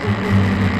Música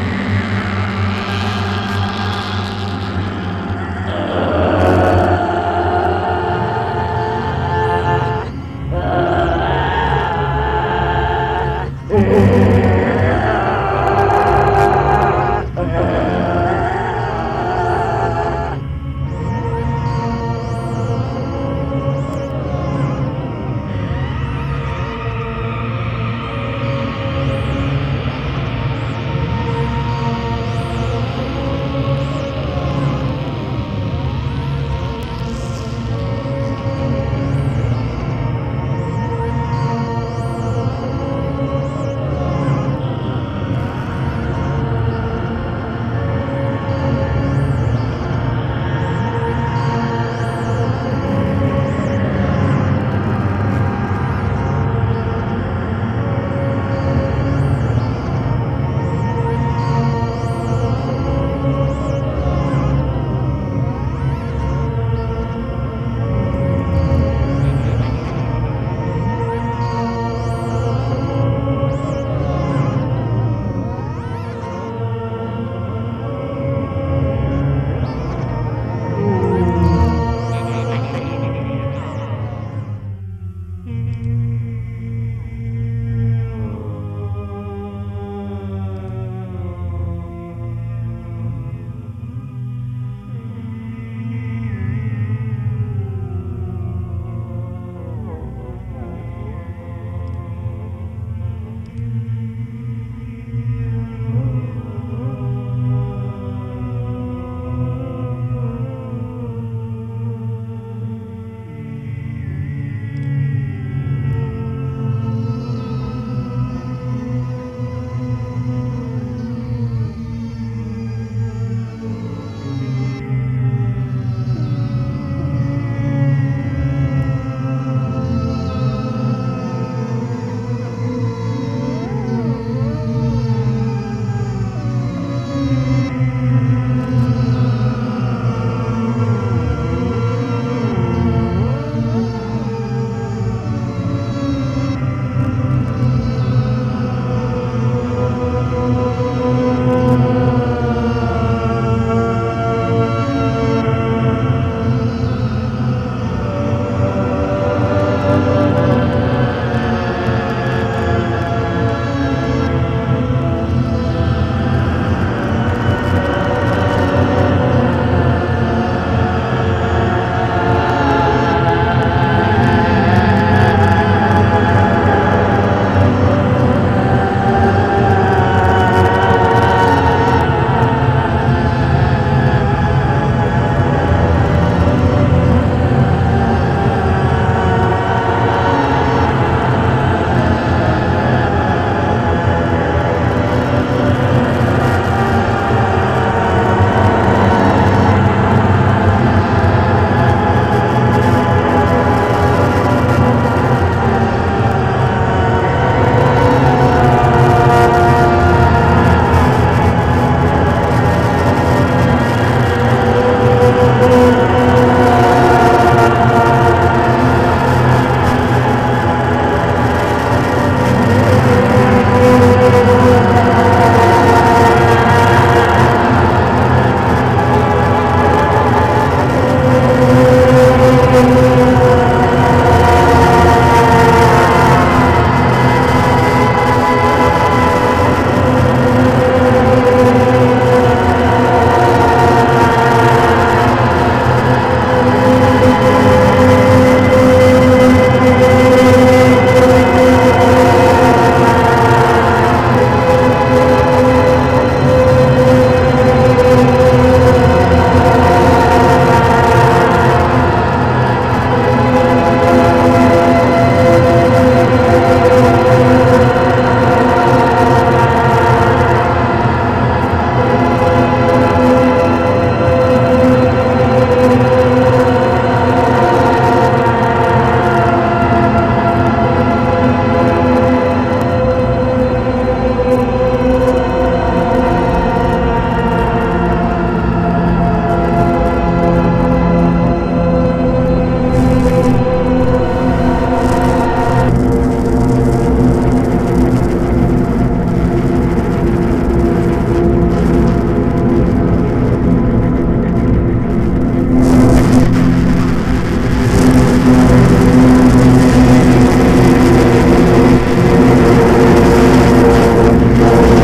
Lord.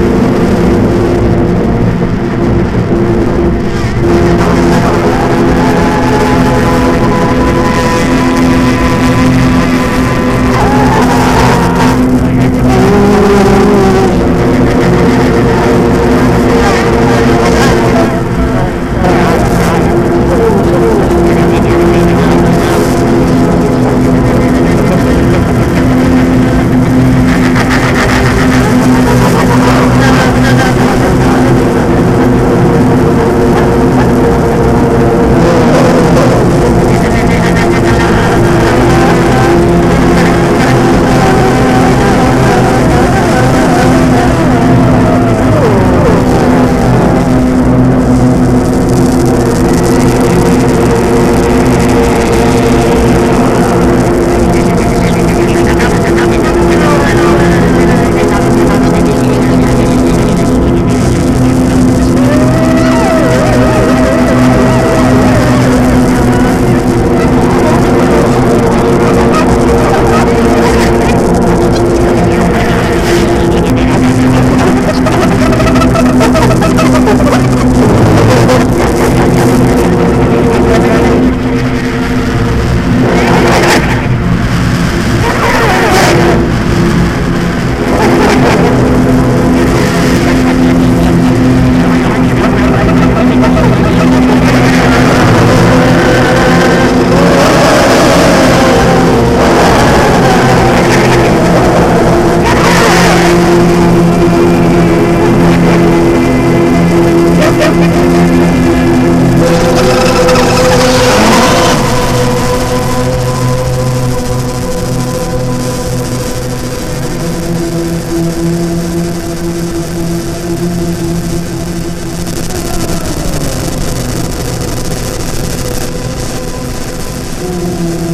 you.